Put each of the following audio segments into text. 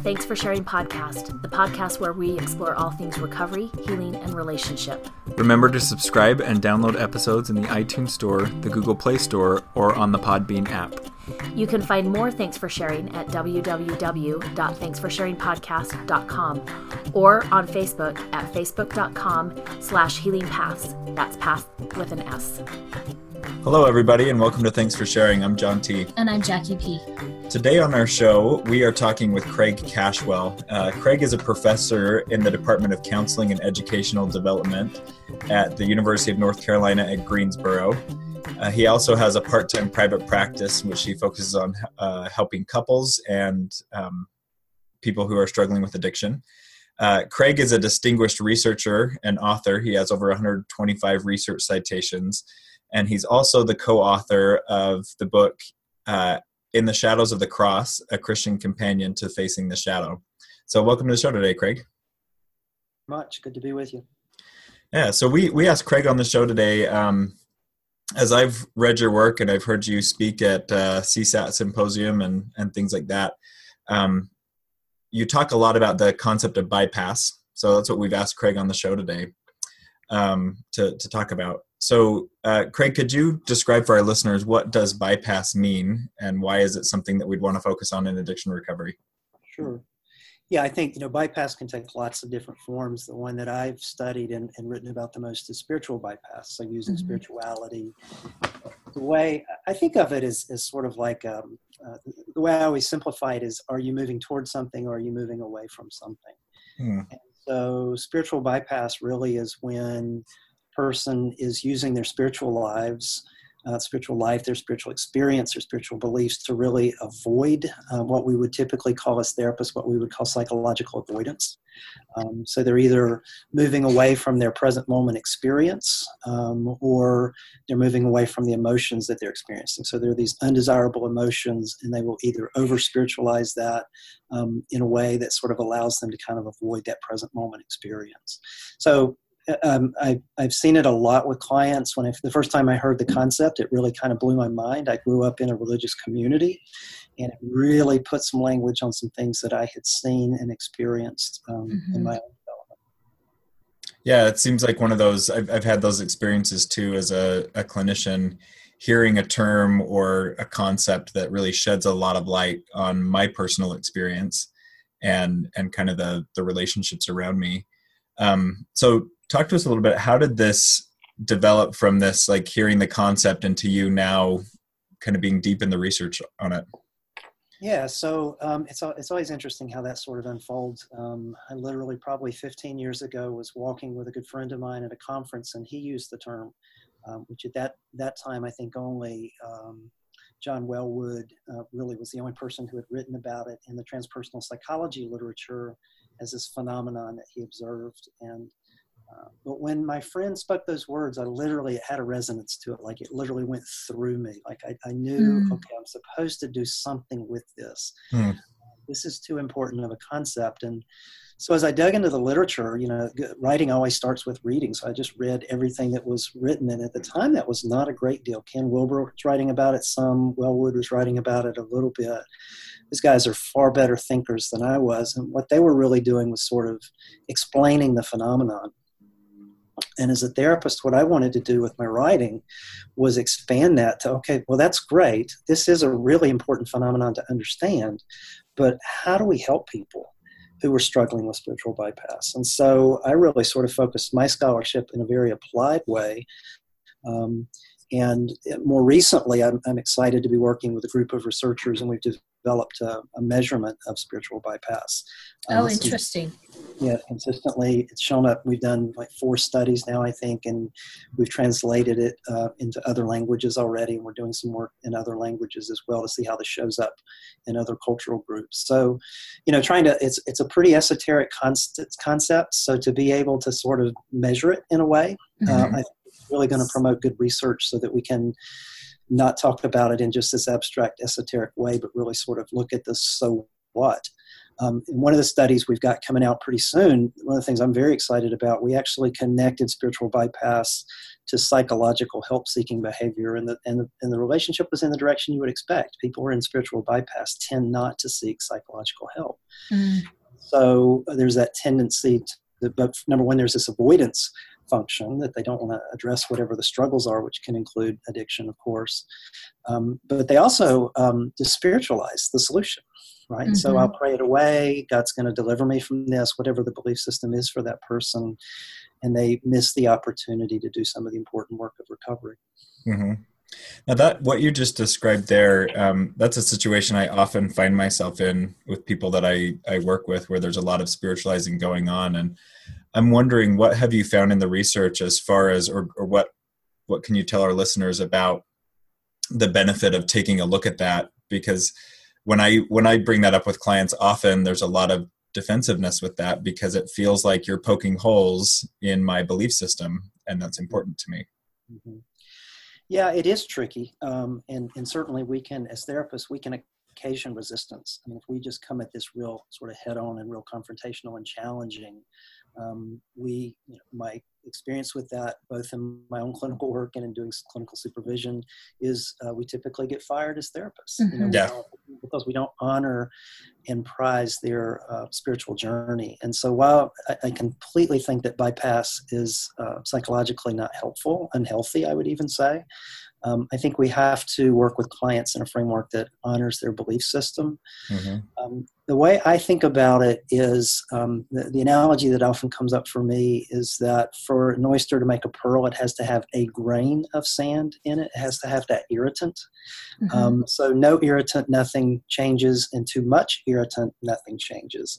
This is the Thanks for Sharing podcast, the podcast where we explore all things recovery, healing, and relationship. Remember to subscribe and download episodes in the iTunes Store, the Google Play Store, or on the Podbean app. You can find more Thanks for Sharing at www.thanksforsharingpodcast.com or on Facebook at facebook.com slash healing paths. That's path with an S. Hello, everybody, and welcome to Thanks for Sharing. I'm John T. And I'm Jackie P. Today on our show, we are talking with Craig Cashwell. Uh, Craig is a professor in the Department of Counseling and Educational Development at the University of North Carolina at Greensboro. Uh, he also has a part time private practice in which he focuses on uh, helping couples and um, people who are struggling with addiction. Uh, Craig is a distinguished researcher and author. He has over 125 research citations and he's also the co-author of the book uh, "In the Shadows of the Cross: A Christian Companion to Facing the Shadow." So, welcome to the show today, Craig. Much good to be with you. Yeah, so we we asked Craig on the show today. Um, as I've read your work and I've heard you speak at uh, CSAT symposium and and things like that, um, you talk a lot about the concept of bypass. So that's what we've asked Craig on the show today um, to to talk about. So, uh, Craig, could you describe for our listeners what does bypass mean, and why is it something that we'd want to focus on in addiction recovery? Sure. Yeah, I think you know bypass can take lots of different forms. The one that I've studied and, and written about the most is spiritual bypass. So using mm-hmm. spirituality. The way I think of it is, is sort of like um, uh, the way I always simplify it is: Are you moving towards something, or are you moving away from something? Mm. so spiritual bypass really is when person is using their spiritual lives, uh, spiritual life, their spiritual experience, their spiritual beliefs to really avoid uh, what we would typically call as therapists, what we would call psychological avoidance. Um, so they're either moving away from their present moment experience um, or they're moving away from the emotions that they're experiencing. So there are these undesirable emotions, and they will either over spiritualize that um, in a way that sort of allows them to kind of avoid that present moment experience. So um, I, I've seen it a lot with clients. When I, the first time I heard the concept, it really kind of blew my mind. I grew up in a religious community, and it really put some language on some things that I had seen and experienced um, mm-hmm. in my own development. Yeah, it seems like one of those. I've, I've had those experiences too as a, a clinician, hearing a term or a concept that really sheds a lot of light on my personal experience and and kind of the the relationships around me. Um, so talk to us a little bit. How did this develop from this like hearing the concept into you now kind of being deep in the research on it? Yeah so um, it's, it's always interesting how that sort of unfolds. Um, i literally probably 15 years ago was walking with a good friend of mine at a conference and he used the term um, which at that, that time i think only um, john Welwood uh, really was the only person who had written about it in the transpersonal psychology literature as this phenomenon that he observed. And but when my friend spoke those words, I literally had a resonance to it. Like it literally went through me. Like I, I knew, mm. okay, I'm supposed to do something with this. Mm. This is too important of a concept. And so as I dug into the literature, you know, writing always starts with reading. So I just read everything that was written. And at the time, that was not a great deal. Ken Wilber was writing about it some. Welwood was writing about it a little bit. These guys are far better thinkers than I was. And what they were really doing was sort of explaining the phenomenon and as a therapist, what I wanted to do with my writing was expand that to okay, well, that's great. This is a really important phenomenon to understand, but how do we help people who are struggling with spiritual bypass? And so I really sort of focused my scholarship in a very applied way. Um, and more recently, I'm, I'm, excited to be working with a group of researchers, and we've developed a, a measurement of spiritual bypass. Um, oh, interesting. Yeah, consistently, it's shown up. We've done like four studies now, I think, and we've translated it uh, into other languages already. And we're doing some work in other languages as well to see how this shows up in other cultural groups. So, you know, trying to it's it's a pretty esoteric concept. Concept. So to be able to sort of measure it in a way, uh, mm-hmm. uh, I think it's really going to promote good research so that we can not talk about it in just this abstract, esoteric way, but really sort of look at this so what. Um, one of the studies we've got coming out pretty soon, one of the things I'm very excited about, we actually connected spiritual bypass to psychological help seeking behavior and the, and, the, and the relationship was in the direction you would expect people who are in spiritual bypass tend not to seek psychological help mm. so uh, there's that tendency to, but number one there's this avoidance function that they don't want to address whatever the struggles are which can include addiction of course um, but they also um, spiritualize the solution right mm-hmm. so i'll pray it away god's going to deliver me from this whatever the belief system is for that person and they miss the opportunity to do some of the important work of recovery. Mm-hmm. Now that what you just described there, um, that's a situation I often find myself in with people that I, I work with, where there's a lot of spiritualizing going on, and I'm wondering what have you found in the research as far as, or, or what what can you tell our listeners about the benefit of taking a look at that? Because when I when I bring that up with clients, often there's a lot of defensiveness with that because it feels like you're poking holes in my belief system and that's important to me mm-hmm. Yeah it is tricky um, and, and certainly we can as therapists we can occasion resistance. I mean if we just come at this real sort of head on and real confrontational and challenging um, we you know, my experience with that, both in my own clinical work and in doing clinical supervision, is uh, we typically get fired as therapists. Mm-hmm. You know, yeah. because we don't honor and prize their uh, spiritual journey. And so, while I, I completely think that bypass is uh, psychologically not helpful, unhealthy, I would even say, um, I think we have to work with clients in a framework that honors their belief system. Mm-hmm. Um, the way I think about it is um, the, the, analogy that often comes up for me is that for an oyster to make a pearl, it has to have a grain of sand in it. It has to have that irritant. Mm-hmm. Um, so, no irritant, nothing changes, and too much irritant, nothing changes.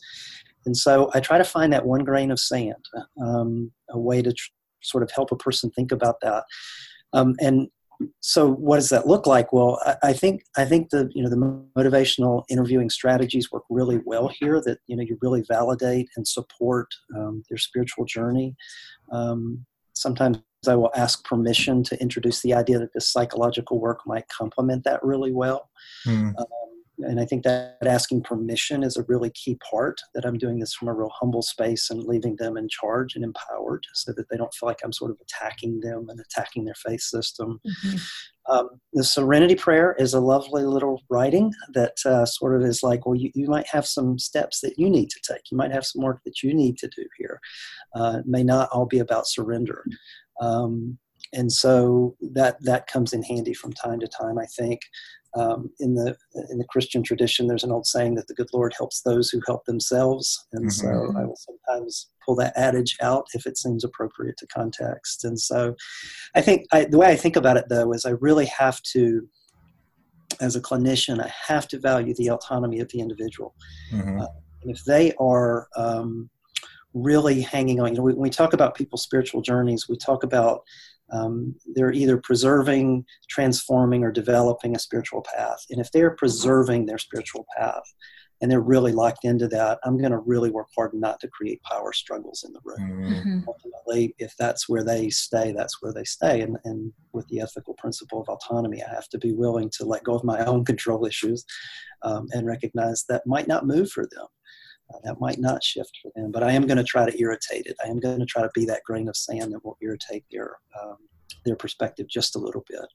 And so, I try to find that one grain of sand, um, a way to tr- sort of help a person think about that. Um, and so what does that look like? Well I, I, think i think the you know the motivational interviewing strategies work really well here that you know you really validate and support um, their spiritual journey. Um, sometimes i will ask permission to introduce the idea that this psychological work might complement that really well. Mm. um, and I think that asking permission is a really key part that I'm doing this from a real humble space and leaving them in charge and empowered so that they don't feel like I'm sort of attacking them and attacking their faith system. Mm-hmm. Um, the Serenity Prayer is a lovely little writing that uh, sort of is like, well, you, you might have some steps that you need to take. You might have some work that you need to do here. Uh, it may not all be about surrender. Um, and so that that comes in handy from time to time i think um, in the in the Christian tradition, there's an old saying that the good Lord helps those who help themselves, and mm-hmm. so I will sometimes pull that adage out if it seems appropriate to context. And so, I think I, the way I think about it though is I really have to, as a clinician, I have to value the autonomy of the individual, mm-hmm. uh, and if they are um, really hanging on, you know, when we talk about people's spiritual journeys, we talk about um, they're either preserving, transforming, or developing a spiritual path. And if they're preserving their spiritual path and they're really locked into that, I'm going to really work hard not to create power struggles in the room. Mm-hmm. mm-hmm. Ultimately, if that's where they stay, that's where they stay. And, and with the ethical principle of autonomy, I have to be willing to let go of my own control issues um, and recognize that might not move for them. Uh, that might not shift for them, but I am going to try to irritate it. I am going to try to be that grain of sand that will irritate their um, their perspective just a little bit.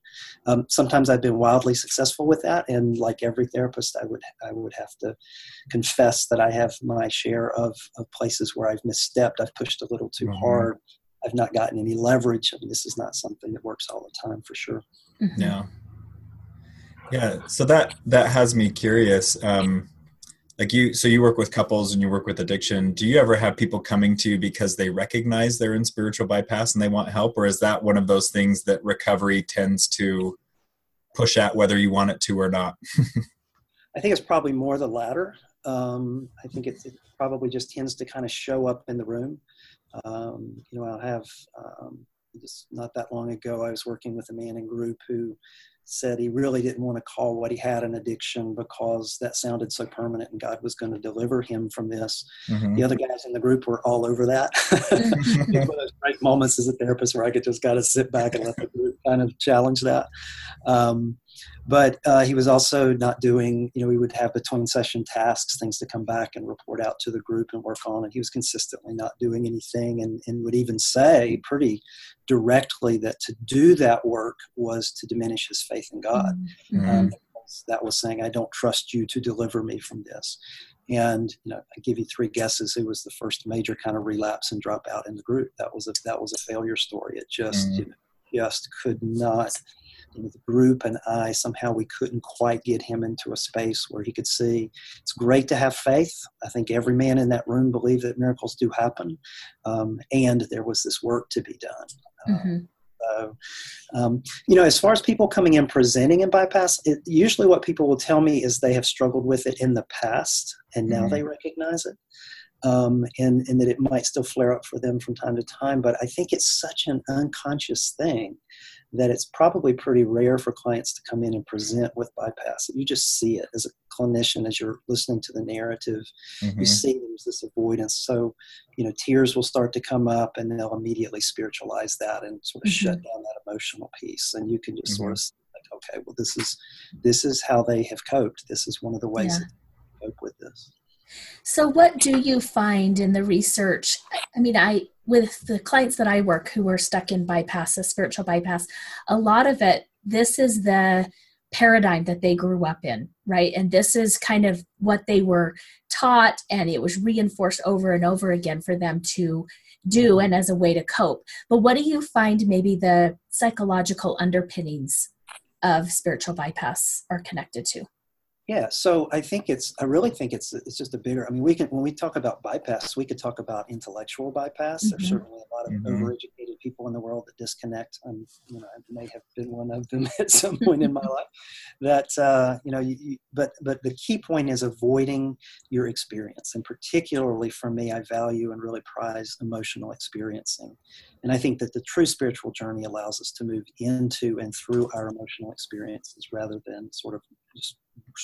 Um, sometimes I've been wildly successful with that, and like every therapist, I would I would have to confess that I have my share of, of places where I've misstepped. I've pushed a little too mm-hmm. hard. I've not gotten any leverage. I mean, this is not something that works all the time for sure. Mm-hmm. Yeah, yeah. So that that has me curious. Um, like you so you work with couples and you work with addiction. Do you ever have people coming to you because they recognize they're in spiritual bypass and they want help? Or is that one of those things that recovery tends to push at whether you want it to or not? I think it's probably more the latter. Um, i think it, it, probably just tends to kind of show up in the room. Um, you know i'll have um, just not that long ago i was working with a man in group who said he really didn't want to call what he had an addiction because that sounded so permanent and God was going to deliver him from this. Mm-hmm. The other guys in the group were all over that. one of those great moments as a therapist where I could just kind of sit back and let the group kind of challenge that. Um, but uh, he was also not doing, you know, we would have between session tasks, things to come back and report out to the group and work on. And he was consistently not doing anything and, and would even say pretty directly that to do that work was to diminish his faith in God. Mm-hmm. Um, that was saying, I don't trust you to deliver me from this. And you know, I give you three guesses who was the first major kind of relapse and dropout in the group. That was a that was a failure story. It just mm-hmm. you know, just could not you know, the group and I somehow we couldn't quite get him into a space where he could see it's great to have faith. I think every man in that room believed that miracles do happen, um, and there was this work to be done. Mm-hmm. So, um, you know, as far as people coming in presenting in bypass, it, usually what people will tell me is they have struggled with it in the past and now mm-hmm. they recognize it. Um, and, and that it might still flare up for them from time to time. But I think it's such an unconscious thing that it's probably pretty rare for clients to come in and present with bypass. You just see it as a clinician as you're listening to the narrative. Mm-hmm. You see there's this avoidance. So, you know, tears will start to come up and they'll immediately spiritualize that and sort of mm-hmm. shut down that emotional piece. And you can just mm-hmm. sort of like, okay, well, this is this is how they have coped. This is one of the ways yeah. that they cope with this. So, what do you find in the research? I mean, I with the clients that I work who are stuck in bypass, a spiritual bypass, a lot of it, this is the paradigm that they grew up in, right? And this is kind of what they were taught, and it was reinforced over and over again for them to do mm-hmm. and as a way to cope. But what do you find maybe the psychological underpinnings of spiritual bypass are connected to? Yeah, so I think it's. I really think it's. It's just a bigger. I mean, we can when we talk about bypass, we could talk about intellectual bypass. Mm-hmm. There's certainly a lot of mm-hmm. overeducated people in the world that disconnect. And you know, I may have been one of them at some point in my life. That uh, you know, you, you, but but the key point is avoiding your experience, and particularly for me, I value and really prize emotional experiencing. And I think that the true spiritual journey allows us to move into and through our emotional experiences rather than sort of just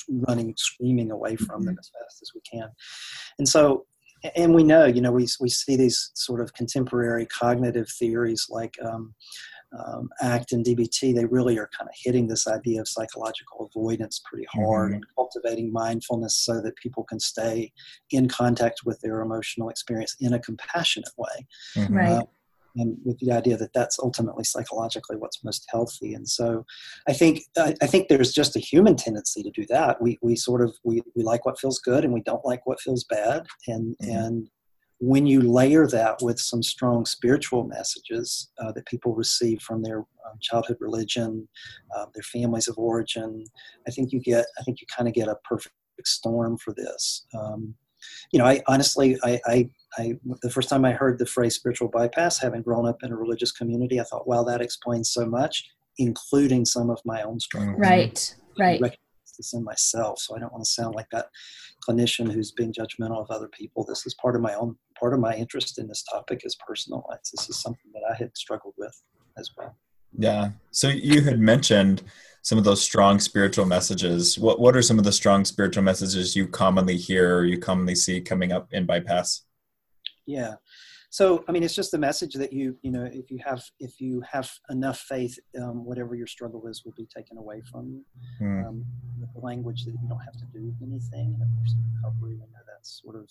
running, screaming away from them mm-hmm. as fast as we can. And so, and we know, you know, we, we see these sort of contemporary cognitive theories like um, um, ACT and DBT, they really are kind of hitting this idea of psychological avoidance pretty hard mm-hmm. and cultivating mindfulness so that people can stay in contact with their emotional experience in a compassionate way. Mm-hmm. Right. Uh, and with the idea that that's ultimately psychologically what's most healthy. And so, I think I, I, think there's just a human tendency to do that. We we sort of we, we like what feels good and we don't like what feels bad. And mm-hmm. and when you layer that with some strong spiritual messages uh, that people receive from their um, childhood religion, uh, their families of origin, I think you get I think you kind of get a perfect storm for this. Um, you know, I honestly, I, I, I, the first time I heard the phrase spiritual bypass, having grown up in a religious community, I thought, wow, that explains so much, including some of my own struggles. Right, right. this in myself, so I don't want to sound like that clinician who's being judgmental of other people. This is part of my own, part of my interest in this topic is personal. This is something that I had struggled with as well. Yeah. So you had mentioned some of those strong spiritual messages. What what are some of the strong spiritual messages you commonly hear or you commonly see coming up in bypass? Yeah. So I mean, it's just the message that you you know if you have if you have enough faith, um, whatever your struggle is will be taken away from you. Hmm. Um, the language that you don't have to do anything. And recovery, I know that's sort of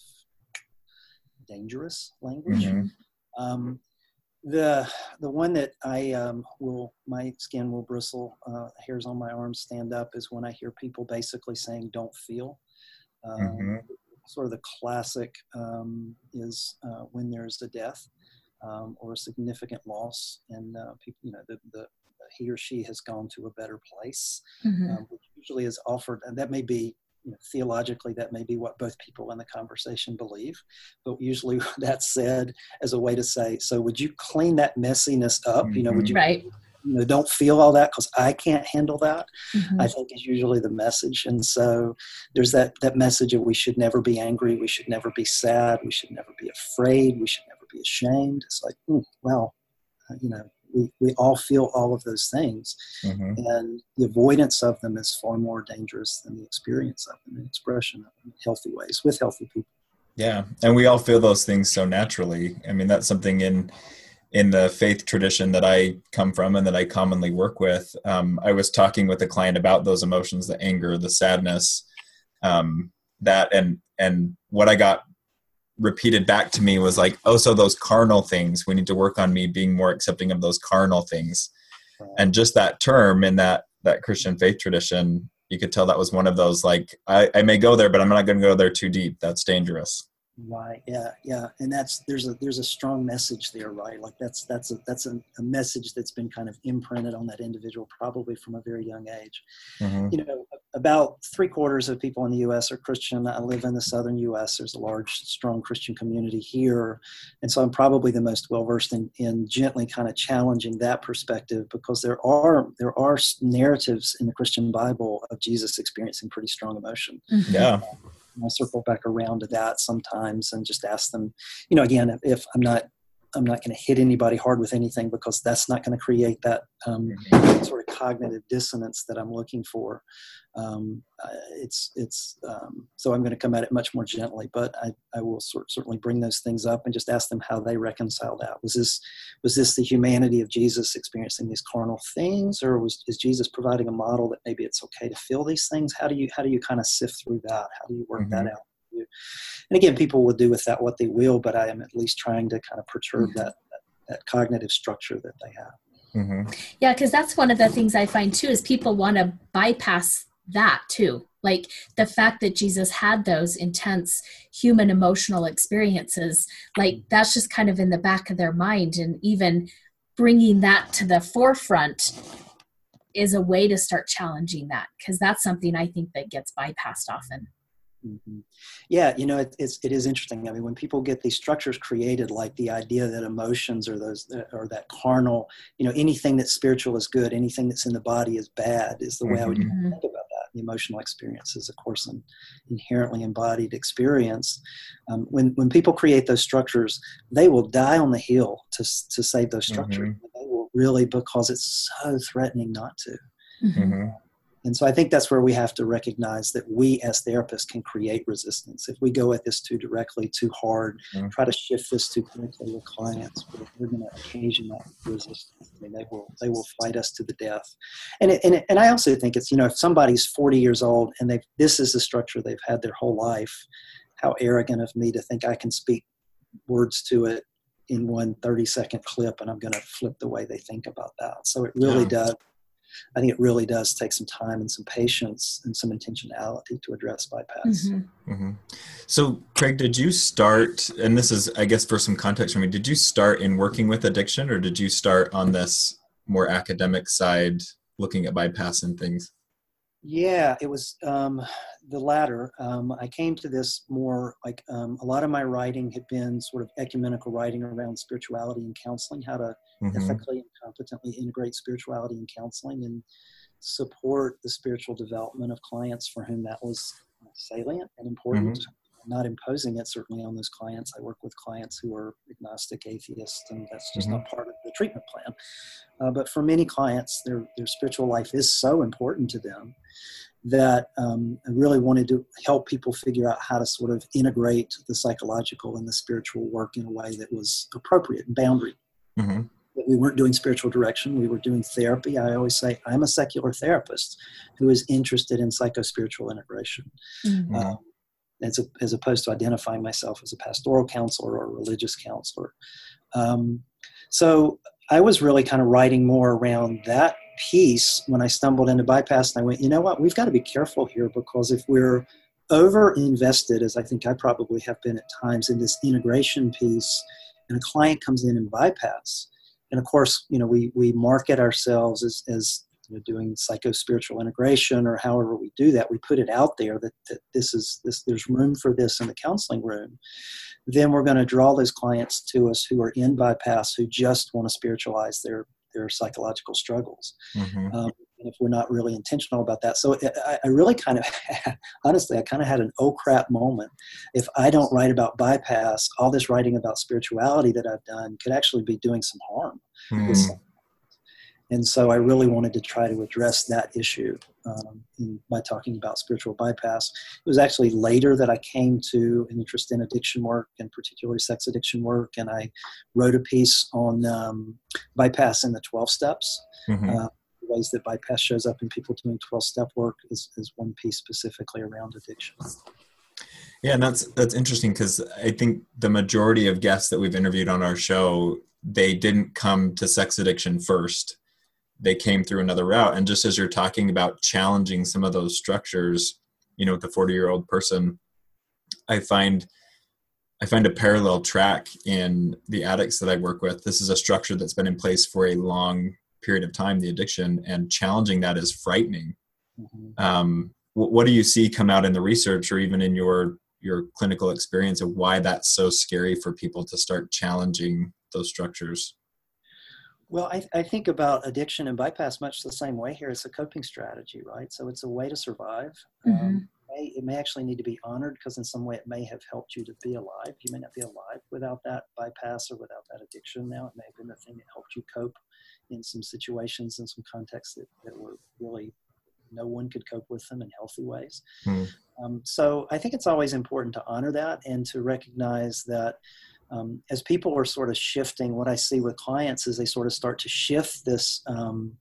dangerous language. Mm-hmm. Um, the the one that I um, will my skin will bristle, uh, hairs on my arms stand up is when I hear people basically saying "don't feel." Um, mm-hmm. Sort of the classic um, is uh, when there's a death um, or a significant loss, and uh, people, you know, the, the he or she has gone to a better place, mm-hmm. Um, which usually is offered, and that may be you know, theologically that may be what both people in the conversation believe. But usually that's said as a way to say so would you clean that messiness up? Mm-hmm. you know would you right. you know don't feel all that because i can't handle that? Mm-hmm. i think is usually the message. And so there's that that message of we should never be angry we should never be sad we should never be afraid we should never be ashamed. It's like mm, well uh, you know we, we all feel all of those things mm-hmm. and the avoidance of them is far more dangerous than the experience of them and expression of them in healthy ways with healthy people. Yeah and we all feel those things so naturally. I mean that's something in in the faith tradition that I come from and that I commonly work with, um, I was talking with a client about those emotions, the anger, the sadness, um, that, and and what I got repeated back to me was like, oh, so those carnal things, we need to work on me being more accepting of those carnal things, and just that term in that that Christian faith tradition, you could tell that was one of those like, I, I may go there, but I'm not going to go there too deep. That's dangerous. Right. Yeah. Yeah. And that's there's a there's a strong message there, right? Like that's that's a that's a, a message that's been kind of imprinted on that individual probably from a very young age. Mm-hmm. You know, about three quarters of people in the U.S. are Christian. I live in the southern U.S. There's a large, strong Christian community here, and so I'm probably the most well versed in, in gently kind of challenging that perspective because there are there are narratives in the Christian Bible of Jesus experiencing pretty strong emotion. Mm-hmm. Yeah. I circle back around to that sometimes and just ask them, you know, again, if I'm not I'm not going to hit anybody hard with anything because that's not going to create that um, mm-hmm. sort of cognitive dissonance that I'm looking for. Um, it's it's um, so I'm going to come at it much more gently, but I, I will sort, certainly bring those things up and just ask them how they reconcile that. Was this was this the humanity of Jesus experiencing these carnal things, or was is Jesus providing a model that maybe it's okay to feel these things? How do you how do you kind of sift through that? How do you work mm-hmm. that out? And again, people will do with that what they will, but I am at least trying to kind of perturb mm-hmm. that, that, that cognitive structure that they have. Mm-hmm. Yeah, because that's one of the things I find too is people want to bypass that too. Like the fact that Jesus had those intense human emotional experiences, like that's just kind of in the back of their mind. And even bringing that to the forefront is a way to start challenging that because that's something I think that gets bypassed often. Mm-hmm. Yeah, you know, it, it's it is interesting. I mean, when people get these structures created, like the idea that emotions or those or that carnal, you know, anything that's spiritual is good, anything that's in the body is bad, is the way mm-hmm. I would mm-hmm. think about that. The emotional experience is, of course, an inherently embodied experience. Um, when when people create those structures, they will die on the hill to to save those structures. Mm-hmm. They will really because it's so threatening not to. And so I think that's where we have to recognize that we as therapists can create resistance. If we go at this too directly, too hard, mm-hmm. try to shift this too quickly with clients, we're going to occasion that resistance. I mean, they will they will fight us to the death. And it, and it, and I also think it's you know if somebody's 40 years old and they this is the structure they've had their whole life, how arrogant of me to think I can speak words to it in one 30 second clip and I'm going to flip the way they think about that. So it really yeah. does I think it really does take some time and some patience and some intentionality to address bypass. Mm-hmm. Mm-hmm. So, Craig, did you start, and this is, I guess, for some context for me, did you start in working with addiction or did you start on this more academic side, looking at bypass and things? Yeah, it was um, the latter. Um, I came to this more like um, a lot of my writing had been sort of ecumenical writing around spirituality and counseling, how to mm-hmm. ethically and competently integrate spirituality and counseling and support the spiritual development of clients for whom that was salient and important. Mm-hmm not imposing it certainly on those clients. I work with clients who are agnostic, atheists, and that's just mm-hmm. not part of the treatment plan. Uh, but for many clients, their their spiritual life is so important to them that um, I really wanted to help people figure out how to sort of integrate the psychological and the spiritual work in a way that was appropriate and boundary. Mm-hmm. We weren't doing spiritual direction, we were doing therapy. I always say, I'm a secular therapist who is interested in psycho-spiritual integration. Mm-hmm. Um, as, a, as opposed to identifying myself as a pastoral counselor or a religious counselor. Um, so I was really kind of writing more around that piece when I stumbled into bypass, and I went, you know what, we've got to be careful here because if we're over invested, as I think I probably have been at times, in this integration piece, and a client comes in and bypass, and of course, you know, we we market ourselves as as you know, doing psycho spiritual integration or however we do that, we put it out there that, that this is this there's room for this in the counseling room. Then we're going to draw those clients to us who are in bypass who just want to spiritualize their their psychological struggles. Mm-hmm. Um, if we're not really intentional about that, so I, I really kind of, honestly, I kind of had an oh crap moment. If I don't write about bypass, all this writing about spirituality that I've done could actually be doing some harm. Mm-hmm. And so I really wanted to try to address that issue. um, in, by talking about spiritual bypass. It was actually later that I came to an interest in addiction work and particularly sex addiction work, and I wrote a piece on um, bypass in the 12 steps. Mm-hmm. Uh, ways that bypass shows up in people doing 12 step work is, is one piece specifically around addiction. Yeah, and that's that's interesting because I think the majority of guests that we've interviewed on our show, they didn't come to sex addiction first. They came through another route. And just as you're talking about challenging some of those structures, you know, with the 40 year old person, I find I find a parallel track in the addicts that I work with. This is a structure that's been in place for a long period of time, the addiction, and challenging that is frightening. Mm-hmm. Um, what do you see come out in the research or even in your your clinical experience of why that's so scary for people to start challenging those structures? Well, I, I, think about addiction and bypass much the same way here. It's a coping strategy, right? So it's a way to survive. Mm-hmm. Um, it, may, it may actually need to be honored because in some way it may have helped you to be alive. You may not be alive without that bypass or without that addiction now. It may have been the thing that helped you cope in some situations and some contexts that, that were really no one could cope with them in healthy ways. Mm. Um, so I think it's always important to honor that and to recognize that um, as people are sort of shifting, what I see with clients is they sort of start to shift this um,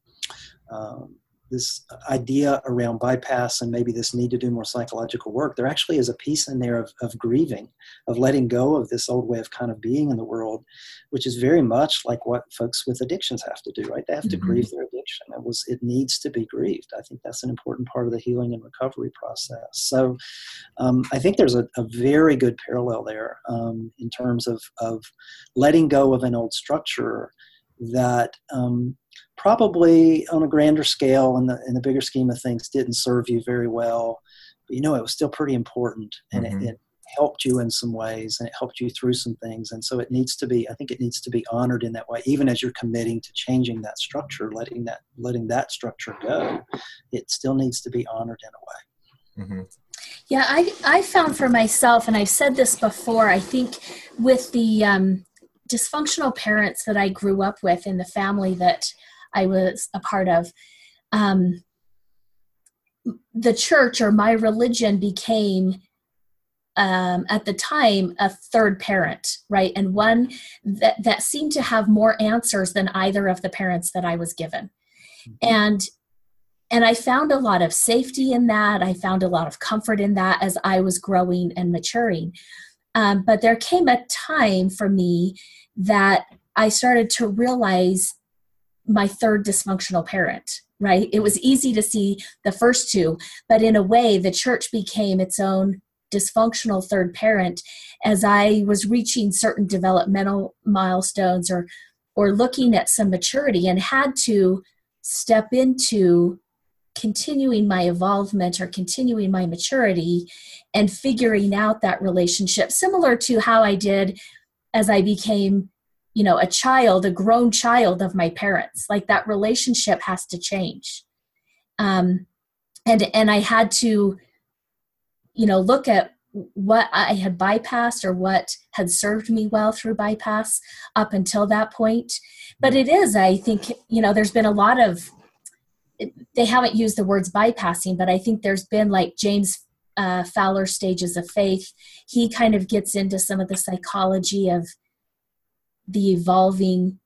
um this idea around bypass and maybe this need to do more psychological work, there actually is a piece in there of, of grieving, of letting go of this old way of kind of being in the world, which is very much like what folks with addictions have to do, right? They have to mm-hmm. grieve their addiction. It was it needs to be grieved. I think that's an important part of the healing and recovery process. So um, I think there's a, a, very good parallel there um, in terms of, of letting go of an old structure that um, probably on a grander scale in the in the bigger scheme of things didn't serve you very well but you know it was still pretty important and mm-hmm. it, it, helped you in some ways and it helped you through some things and so it needs to be i think it needs to be honored in that way even as you're committing to changing that structure letting that letting that structure go it still needs to be honored in a way mm-hmm. yeah i i found for myself and i've said this before i think with the um dysfunctional parents that I grew up with in the family that I was a part of, um, the church or my religion became um, at the time a third parent right? And one that, that seemed to have more answers than either of the parents that i was given. Mm-hmm. and and i found a lot of safety in that. I found a lot of comfort in that as i was growing and maturing. Um, but there came a time for me that I started to realize my third dysfunctional parent, right? It was easy to see the first two, but in a way, the church became its own dysfunctional third parent as I was reaching certain developmental milestones or or looking at some maturity and had to step into continuing my evolvement or continuing my maturity and figuring out that relationship similar to how I did as I became, you know, a child, a grown child of my parents. Like that relationship has to change. Um, and and I had to, you know, look at what I had bypassed or what had served me well through bypass up until that point. But it is, I think, you know, there's been a lot of they haven't used the words bypassing, but I think there's been like James uh, Fowler stages of faith, he kind of gets into some of the psychology of the evolving.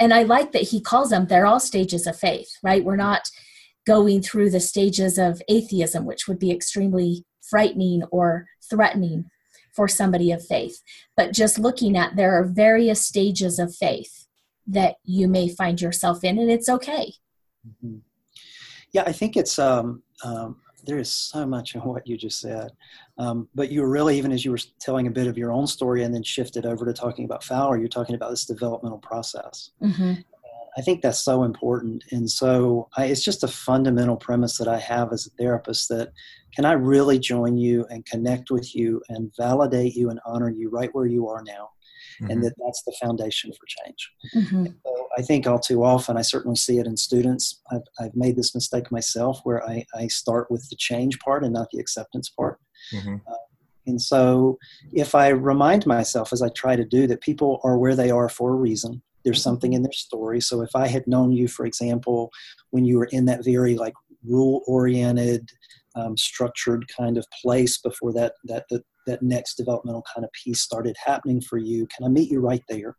And I like that he calls them, they're all stages of faith, right? We're not going through the stages of atheism, which would be extremely frightening or threatening for somebody of faith. But just looking at there are various stages of faith that you may find yourself in, and it's okay. Mm-hmm. Yeah, I think it's um, um, there is so much in what you just said. Um, but you were really, even as you were telling a bit of your own story and then shifted over to talking about Fowler, you're talking about this developmental process. Mm-hmm. I think that's so important. And so I, it's just a fundamental premise that I have as a therapist that can I really join you and connect with you and validate you and honor you right where you are now? Mm-hmm. and that that's the foundation for change. Mm-hmm. So I think all too often, I certainly see it in students. I've, I've made this mistake myself where I, I start with the change part and not the acceptance part. Mm-hmm. Uh, and so if I remind myself, as I try to do, that people are where they are for a reason, there's something in their story. So if I had known you, for example, when you were in that very like rule oriented, um, structured kind of place before that, that, that, that next developmental kind of piece started happening for you? Can I meet you right there?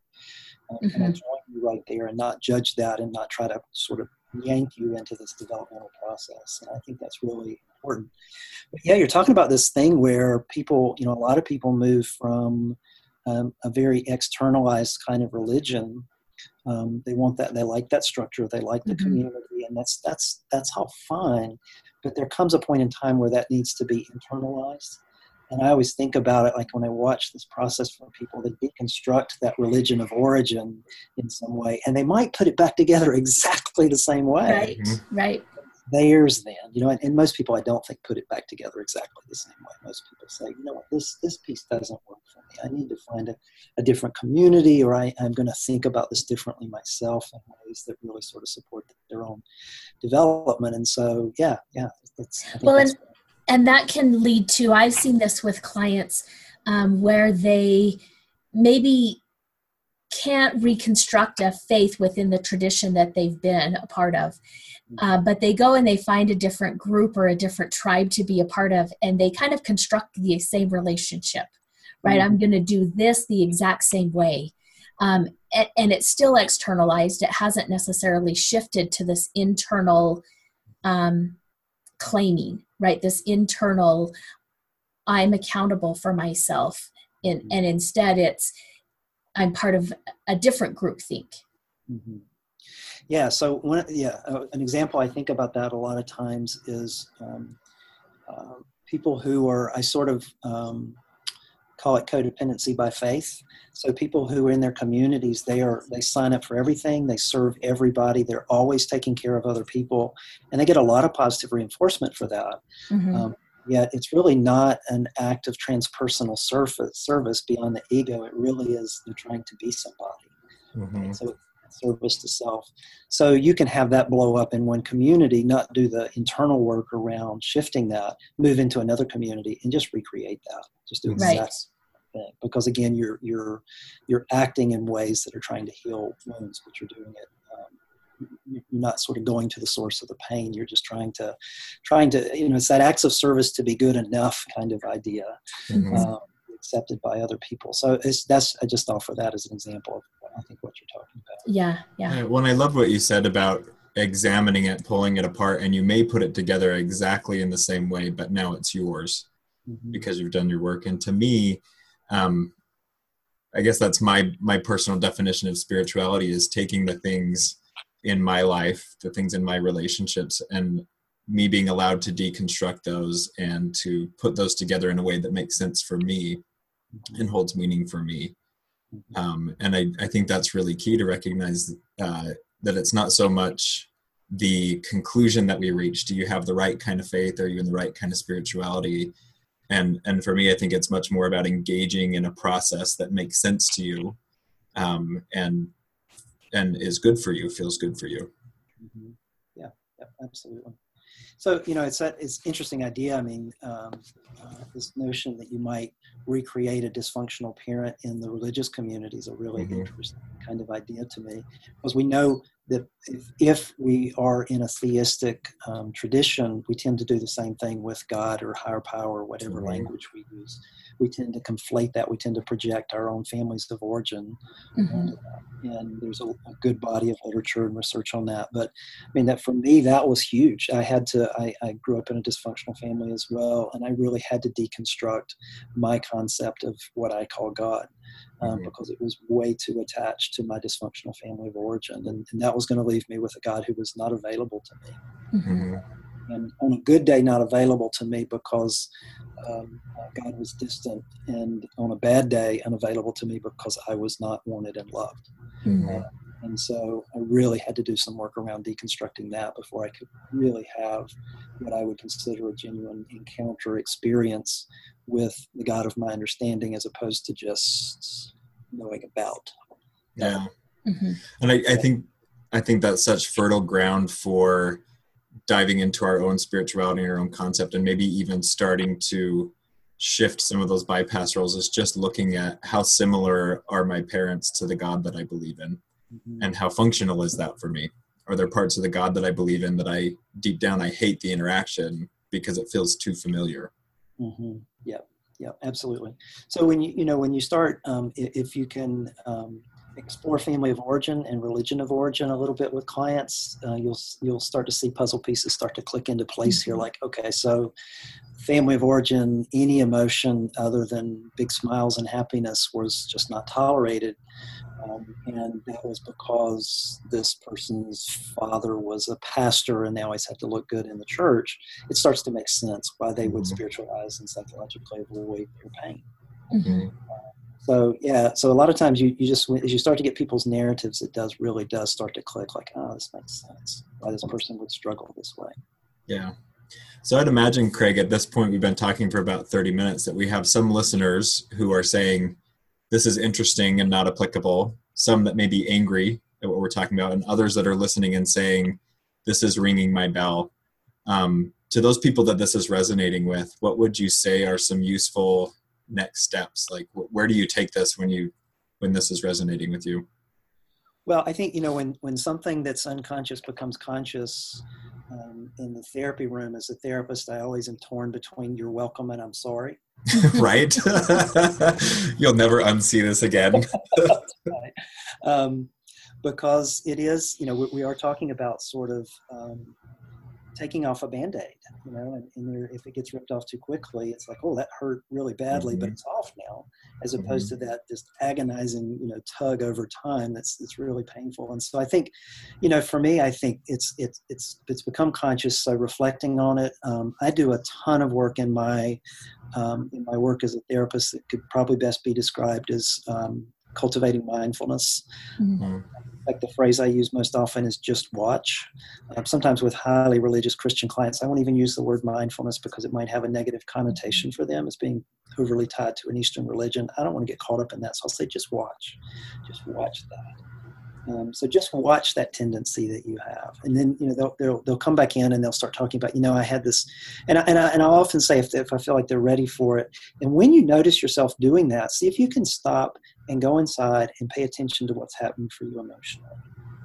Uh, mm-hmm. Can I mm-hmm. join you right there and not judge that and not try to sort of yank you into this developmental process? And I think that's really important. But yeah, you're talking about this thing where people, you know, a lot of people move from um, a very externalized kind of religion. Um, they want that. They like that structure. They like the mm-hmm. community, and that's that's that's all fine. But there comes a point in time where that needs to be internalized. And I always think about it like when I watch this process for people, they deconstruct that religion of origin in some way, and they might put it back together exactly the same way. Right, mm-hmm. right theirs then you know and, and, most people i don't think put it back together exactly the same way most people say you know what this this piece doesn't work for me i need to find a, a different community or I, i'm going to think about this differently myself in ways that really sort of support their own development and so yeah yeah well and and that can lead to i've seen this with clients um, where they maybe can't reconstruct a faith within the tradition that they've been a part of. Uh, but they go and they find a different group or a different tribe to be a part of and they kind of construct the same relationship right? Mm-hmm. i'm going to do this the exact same way. Um, and, and, it's still externalized. It hasn't necessarily shifted to this internal um, claiming right this internal i'm accountable for myself and, and instead it's i'm part of a different group think mm-hmm. Yeah. So one, yeah, uh, an example I think about that a lot of times is um, uh, people who are I sort of um, call it codependency by faith. So people who are in their communities, they are they sign up for everything, they serve everybody, they're always taking care of other people, and they get a lot of positive reinforcement for that. Mm-hmm. Um, yet it's really not an act of transpersonal service, service beyond the ego. It really is they're trying to be somebody. Mm-hmm. So service to self. So you can have that blow up in one community, not do the internal work around shifting that, move into another community and just recreate that. Just do exactly right. thing. Because again, you're you're you're acting in ways that are trying to heal wounds, but you're doing it um, you're not sort of going to the source of the pain you're just trying to trying to you know it's that acts of service to be good enough kind of idea mm-hmm. um, accepted by other people so it's that's i just offer that as an example of I think what you're talking about. Yeah, yeah. Well, I love what you said about examining it, pulling it apart, and you may put it together exactly in the same way, but now it's yours mm-hmm. because you've done your work. And to me, um, I guess that's my my personal definition of spirituality is taking the things in my life, the things in my relationships, and me being allowed to deconstruct those and to put those together in a way that makes sense for me mm-hmm. and holds meaning for me um, and I, I think that's really key to recognize uh, that it's not so much the conclusion that we reach. Do you have the right kind of faith? Are you in the right kind of spirituality? And and for me i think it's much more about engaging in a process that makes sense to you um, and and is good for you feels good for you. Mm-hmm. yeah, yeah absolutely so you know it's that it's interesting idea. I mean um, uh, this notion that you might recreate a dysfunctional parent in the religious community is a really mm-hmm. interesting kind of idea to me. Because we know that if, if we are in a theistic um, tradition we tend to do the same thing with god or higher power whatever mm-hmm. language we use. We tend to conflate that. We tend to project our own families of origin. Mm-hmm. and, uh, and, there's a, a, good body of literature and research on that. But i mean that for me that was huge. I had to I, I grew up in a dysfunctional family as well and i really had to deconstruct my concept of what i call god um, mm-hmm. because it was way too attached to my dysfunctional family of origin and, and that was going to leave me with a god who was not available to me mm-hmm and on a good day not available to me because um, God was distant, and on a bad day unavailable to me because I was not wanted and loved. Mm-hmm. Uh, and so I really had to do some work around deconstructing that before I could really have what I would consider a genuine encounter experience with the God of my understanding as opposed to just knowing about. Yeah. Mm-hmm. And I, I think I think that's such fertile ground for diving into our own spirituality and our own concept and maybe even starting to shift some of those bypass roles is just looking at how similar are my parents to the god that i believe in mm-hmm. and how functional is that for me are there parts of the God that I believe in that I deep down I hate the interaction because it feels too familiar. Mm-hmm. Yep, yep, absolutely. So when you you know when you start, um, if you can um, explore family of origin and religion of origin a little bit with clients, uh, you'll you'll start to see puzzle pieces start to click into place here. Mm-hmm. Like, okay, so family of origin, any emotion other than big smiles and happiness was just not tolerated. Um, and that was because this person's father was a pastor and they always had to look good in the church. It starts to make sense why they would mm-hmm. spiritualize and psychologically avoid their pain. Mm-hmm. Uh, so yeah, so a lot of times you, you just as you start to get people's narratives, it does really does start to click. Like, oh, this makes sense. Why this person would struggle this way. Yeah. So I'd imagine, Craig, at this point, we've been talking for about 30 minutes, that we have some listeners who are saying, this is interesting and not applicable, some that may be angry at what we're talking about, and others that are listening and saying, this is ringing my bell. Um, to those people that this is resonating with, what would you say are some useful next steps? Like where do you take this when you when this is resonating with you? Well i think you know when when something that's unconscious becomes conscious um, in the therapy room as a therapist i always am torn between you're welcome and i'm sorry. Right? You'll never unsee this again. Right. um, because it is you know we, we, are talking about sort of um, taking off a band-aid you know and, and if it gets ripped off too quickly it's like oh that hurt really badly mm-hmm. but it's off now as opposed mm-hmm. to that just agonizing you know tug over time that's it's really painful and so i think you know for me i think it's it's it's it's become conscious so reflecting on it um, i do a ton of work in my um, in my work as a therapist that could probably best be described as um, cultivating mindfulness. Mm-hmm. Like the phrase I use most often is just watch. Um, sometimes with highly religious Christian clients, I won't even use the word mindfulness because it might have a negative connotation for them as being overly tied to an Eastern religion. I don't want to get caught up in that, so I'll say just watch. Just watch that. Um, so just watch that tendency that you have, and then you know they'll, they'll they'll come back in and they'll start talking about you know I had this, and I, and I, and I often say if if I feel like they're ready for it, and when you notice yourself doing that, see if you can stop and go inside and pay attention to what's happening for you emotionally,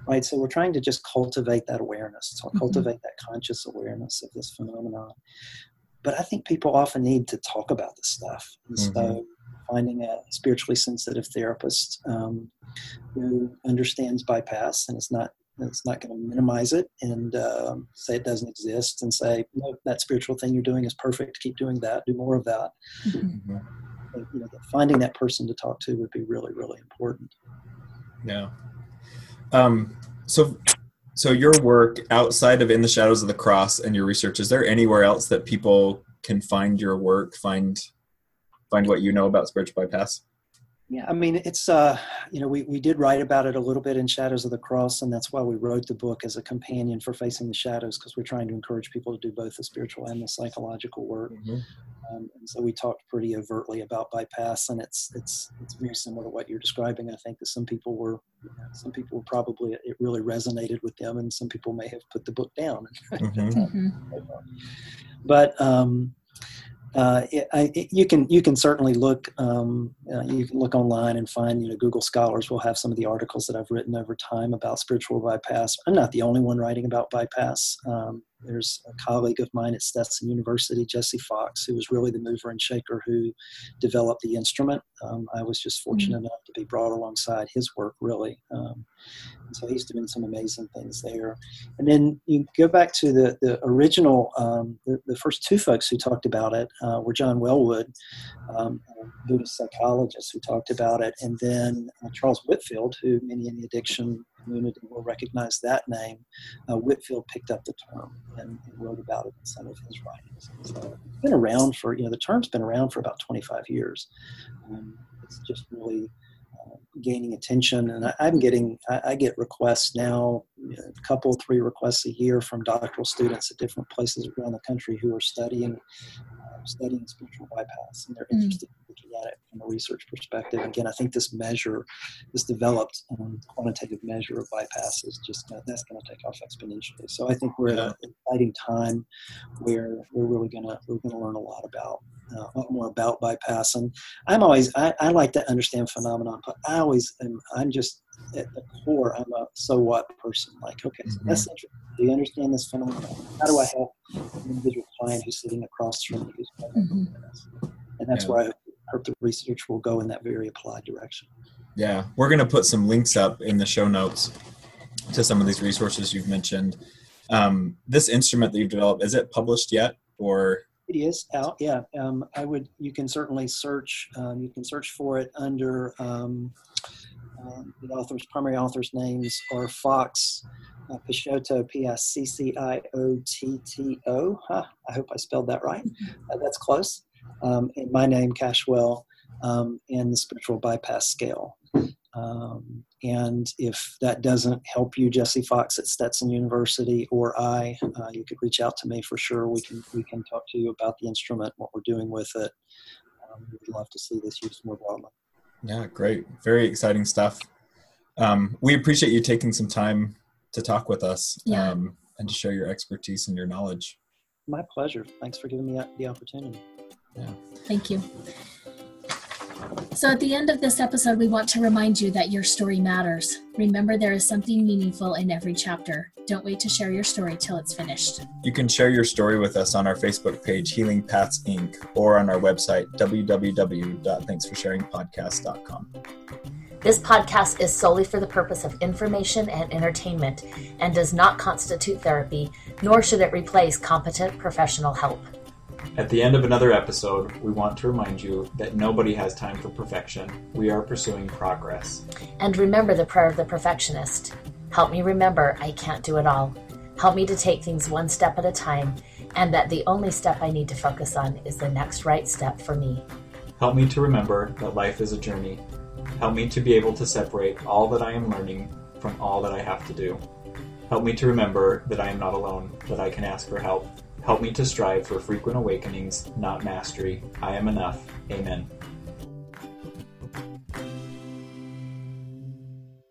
right? So we're trying to just cultivate that awareness, to mm-hmm. cultivate that conscious awareness of this phenomenon. But I think people often need to talk about this stuff, and mm-hmm. so finding a spiritually sensitive therapist um, who understands bypass and is not it's not going to minimize it and um, say it doesn't exist and say no that spiritual thing you're doing is perfect keep doing that do more of that mm-hmm. You know finding that person to talk to would be really really important yeah um, so so your work outside of in the shadows of the cross and your research is there anywhere else that people can find your work find find what you know about spiritual bypass? Yeah, I mean, it's, uh, you know, we, we did write about it a little bit in Shadows of the Cross, and that's why we wrote the book as a companion for Facing the Shadows, because we're trying to encourage people to do both the spiritual and the psychological work. Mm-hmm. Um, and so we talked pretty overtly about bypass, and it's it's it's very similar to what you're describing. I think that some people were, you know, some people were probably it really resonated with them, and some people may have put the book down. Mm-hmm. but um, uh, you can you can certainly look um, uh, you can look online and find you know Google scholars will have some of the articles that I've written over time about spiritual bypass. I'm not the only one writing about bypass. Um, there's a colleague of mine at Stetson University, Jesse Fox, who was really the mover and shaker who developed the instrument. Um, I was just fortunate mm-hmm. enough to be brought alongside his work, really. Um, so he's doing some amazing things there. And then you go back to the, the original, um, the, the, first two folks who talked about it uh, were John Welwood, um, a Buddhist psychologist who talked about it, and then uh, Charles Whitfield, who many in the addiction community will recognize that name. Uh, Whitfield picked up the term and, and, wrote about it in some of his writings. So it's been around for, you know, the term's been around for about 25 years. Um, it's just really uh, gaining attention. And I, am getting, I, I, get requests now, a couple, three requests a year from doctoral students at different places around the country who are studying, uh, studying spiritual bypass, and they're mm. interested in looking at it from a research perspective. Again, I think this measure, this developed um, quantitative measure of bypass is just gonna, that's going to take off exponentially. So I think we're at an exciting time where we're really going to we're going to learn a lot about uh, a lot more about bypass. And I'm always I, I like to understand phenomenon, but I always am. I'm just at the core. I'm a so what person. Like, okay, so that's interesting. Do you understand this phenomenon? How do I help an individual client who's sitting across from me? Mhm. And that's Yeah. where I hope the research will go in that very applied direction. Yeah, we're going to put some links up in the show notes to some of these resources you've mentioned. Um, this instrument that you've developed, is it published yet? Or It is out, yeah. Um, I would. You can certainly search. Um, you can search for it under um, um, the author's primary author's names are Fox uh, Picciotto, P S C C I O T T O. Huh, I hope I spelled that right. Uh, that's close. Um, and my name Cashwell, um, and the spiritual bypass scale. Um, and if that doesn't help you, Jesse Fox at Stetson University or I, uh, you could reach out to me for sure. We can we can talk to you about the instrument, what we're doing with it. Um, we'd love to see this used more broadly. yeah, great, very exciting stuff. Um, we appreciate you taking some time to talk with us Yeah. um, and to share your expertise and your knowledge. My pleasure. Thanks for giving me the opportunity. Thank you. So, at the end of this episode, we want to remind you that your story matters. Remember, there is something meaningful in every chapter. Don't wait to share your story till it's finished. You can share your story with us on our Facebook page, Healing Paths Inc., or on our website, www.thanksforsharingpodcast.com. This podcast is solely for the purpose of information and entertainment and does not constitute therapy, nor should it replace competent professional help. At the end of another episode, we want to remind you that nobody has time for perfection. We are pursuing progress. And remember the prayer of the perfectionist Help me remember I can't do it all. Help me to take things one step at a time, and that the only step I need to focus on is the next right step for me. Help me to remember that life is a journey. Help me to be able to separate all that I am learning from all that I have to do. Help me to remember that I am not alone, that I can ask for help. Help me to strive for frequent awakenings, not mastery. I am enough. Amen.